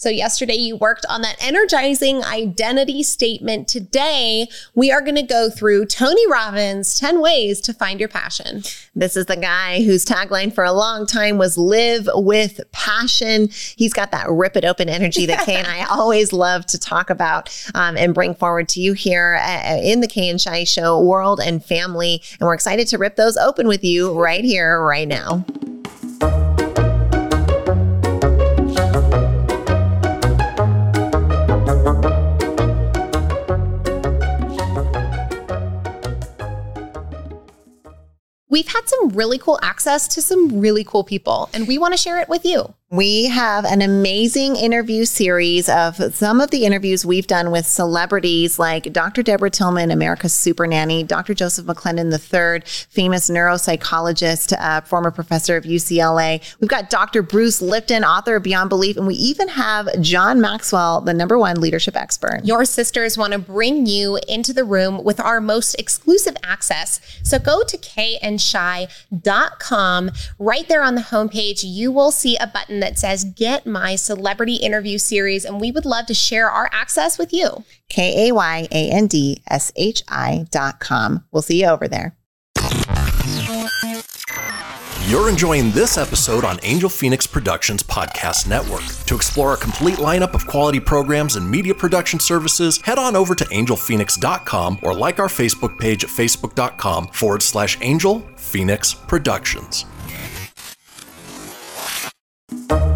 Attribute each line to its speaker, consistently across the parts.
Speaker 1: So, yesterday you worked on that energizing identity statement. Today, we are going to go through Tony Robbins' 10 ways to find your passion.
Speaker 2: This is the guy whose tagline for a long time was live with passion. He's got that rip it open energy that Kay and I always love to talk about um, and bring forward to you here uh, in the Kay and Shi Show world and family. And we're excited to rip those open with you right here, right now.
Speaker 1: We've had some really cool access to some really cool people, and we want to share it with you.
Speaker 2: We have an amazing interview series of some of the interviews we've done with celebrities like Dr. Deborah Tillman, America's Super Nanny, Dr. Joseph McClendon III, famous neuropsychologist, uh, former professor of UCLA. We've got Dr. Bruce Lipton, author of Beyond Belief, and we even have John Maxwell, the number one leadership expert.
Speaker 1: Your sisters want to bring you into the room with our most exclusive access. So go to kayandshi.com. Right there on the homepage, you will see a button that says Get My Celebrity Interview Series, and we would love to share our access with you.
Speaker 2: K A Y A N D S H I dot com. We'll see you over there.
Speaker 3: You're enjoying this episode on Angel Fenix Productions Podcast Network. To explore a complete lineup of quality programs and media production services, head on over to angelfenix.com or like our Facebook page at facebook.com forward slash Angel Fenix Productions. Thank you.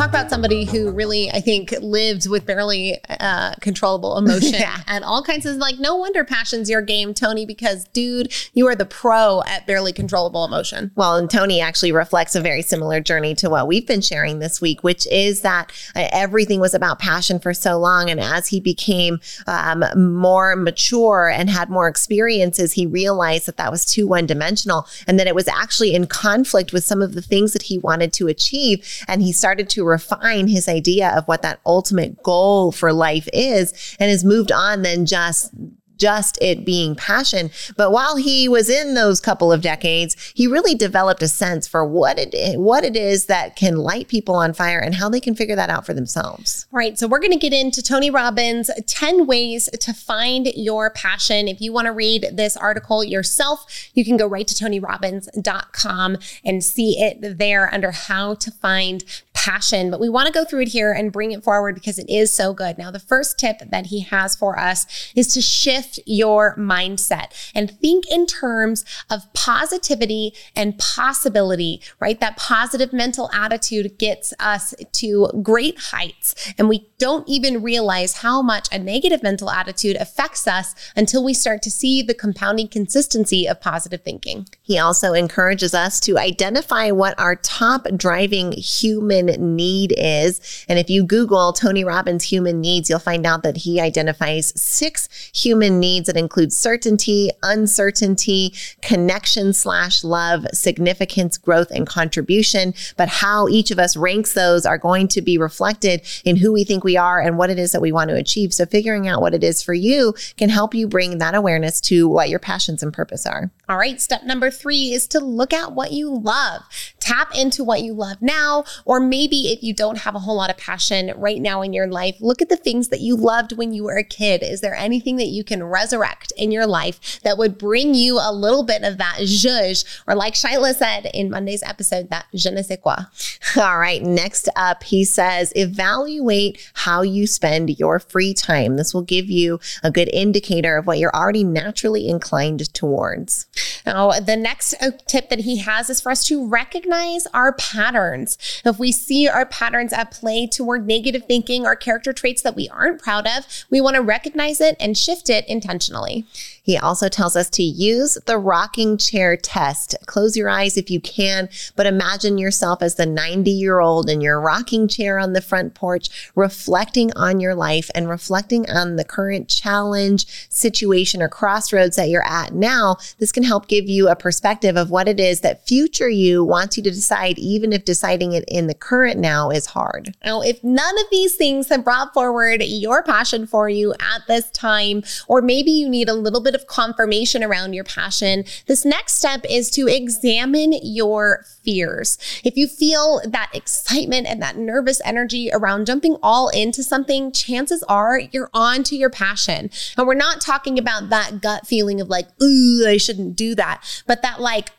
Speaker 1: Talk about somebody who really, I think, lives with barely uh, controllable emotion yeah. and all kinds of like, no wonder passion's your game, Tony, because dude, you are the pro at barely controllable emotion.
Speaker 2: Well, and Tony actually reflects a very similar journey to what we've been sharing this week, which is that uh, everything was about passion for so long. And as he became um, more mature and had more experiences, he realized that that was too one dimensional and that it was actually in conflict with some of the things that he wanted to achieve. And he started to refine his idea of what that ultimate goal for life is and has moved on than just just it being passion. But while he was in those couple of decades, he really developed a sense for what it what it is that can light people on fire and how they can figure that out for themselves.
Speaker 1: All right. So we're going to get into Tony Robbins' 10 ways to find your passion. If you want to read this article yourself, you can go right to tonyrobbins.com and see it there under how to find passion. But we want to go through it here and bring it forward because it is so good. Now, the first tip that he has for us is to shift your mindset and think in terms of positivity and possibility, right? That positive mental attitude gets us to great heights. And we don't even realize how much a negative mental attitude affects us until we start to see the compounding consistency of positive thinking.
Speaker 2: He also encourages us to identify what our top driving human need is. And if you Google Tony Robbins human needs, you'll find out that he identifies six human needs that include certainty, uncertainty, connection slash love, significance, growth, and contribution. But how each of us ranks those are going to be reflected in who we think we are and what it is that we want to achieve. So figuring out what it is for you can help you bring that awareness to what your passions and purpose are.
Speaker 1: All right. Step number three is to look at what you love. Tap into what you love now, or maybe if you don't have a whole lot of passion right now in your life, look at the things that you loved when you were a kid. Is there anything that you can resurrect in your life that would bring you a little bit of that zhuzh, or like Shyla said in Monday's episode, that je ne sais quoi?
Speaker 2: All right. Next up, he says, evaluate how you spend your free time. This will give you a good indicator of what you're already naturally inclined towards.
Speaker 1: Now, the next uh, tip that he has is for us to recognize recognize our patterns. If we see our patterns at play toward negative thinking or character traits that we aren't proud of, we want to recognize it and shift it intentionally.
Speaker 2: He also tells us to use the rocking chair test. Close your eyes if you can, but imagine yourself as the 90 year old in your rocking chair on the front porch, reflecting on your life and reflecting on the current challenge, situation, or crossroads that you're at now, this can help give you a perspective of what it is that future you wants you to decide, even if deciding it in the current now is hard.
Speaker 1: Now, if none of these things have brought forward your passion for you at this time, or maybe you need a little bit of confirmation around your passion, this next step is to examine your fears. If you feel that excitement and that nervous energy around jumping all into something, chances are you're on to your passion. And we're not talking about that gut feeling of like, ooh, I shouldn't do that, but that like,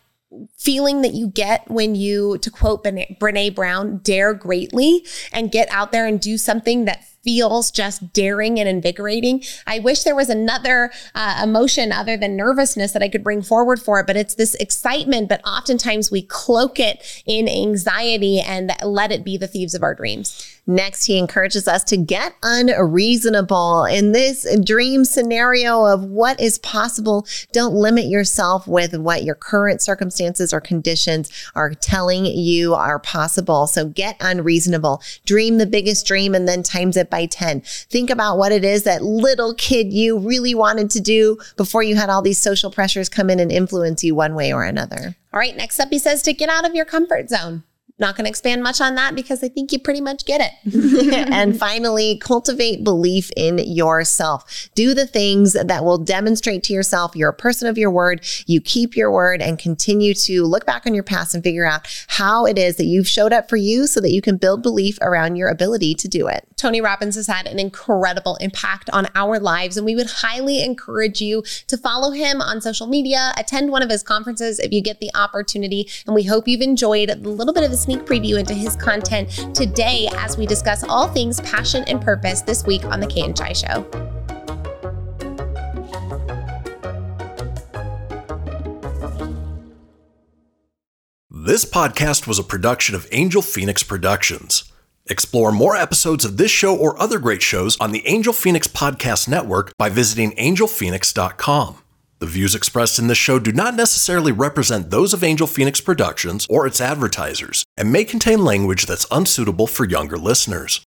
Speaker 1: feeling that you get when you, to quote Brene Brown, dare greatly and get out there and do something that feels just daring and invigorating. I wish there was another uh, emotion other than nervousness that I could bring forward for it, but it's this excitement. But oftentimes we cloak it in anxiety and let it be the thieves of our dreams.
Speaker 2: Next, he encourages us to get unreasonable in this dream scenario of what is possible. Don't limit yourself with what your current circumstances or conditions are telling you are possible. So get unreasonable. Dream the biggest dream and then times it by 10. Think about what it is that little kid you really wanted to do before you had all these social pressures come in and influence you one way or another.
Speaker 1: All right. Next up, he says to get out of your comfort zone. Not going to expand much on that because I think you pretty much get
Speaker 2: it. and finally, cultivate belief in yourself. Do the things that will demonstrate to yourself you're a person of your word. You keep your word and continue to look back on your past and figure out how it is that you've showed up for you so that you can build belief around your ability to do it.
Speaker 1: Tony Robbins has had an incredible impact on our lives, and we would highly encourage you to follow him on social media, attend one of his conferences if you get the opportunity. And we hope you've enjoyed a little bit of a sneak preview into his content today as we discuss all things passion and purpose this week on The Kay and Shi Show.
Speaker 3: This podcast was a production of Angel Fenix Productions. Explore more episodes of this show or other great shows on the Angel Fenix Podcast Network by visiting angelfenix.com. The views expressed in this show do not necessarily represent those of Angel Fenix Productions or its advertisers and may contain language that's unsuitable for younger listeners.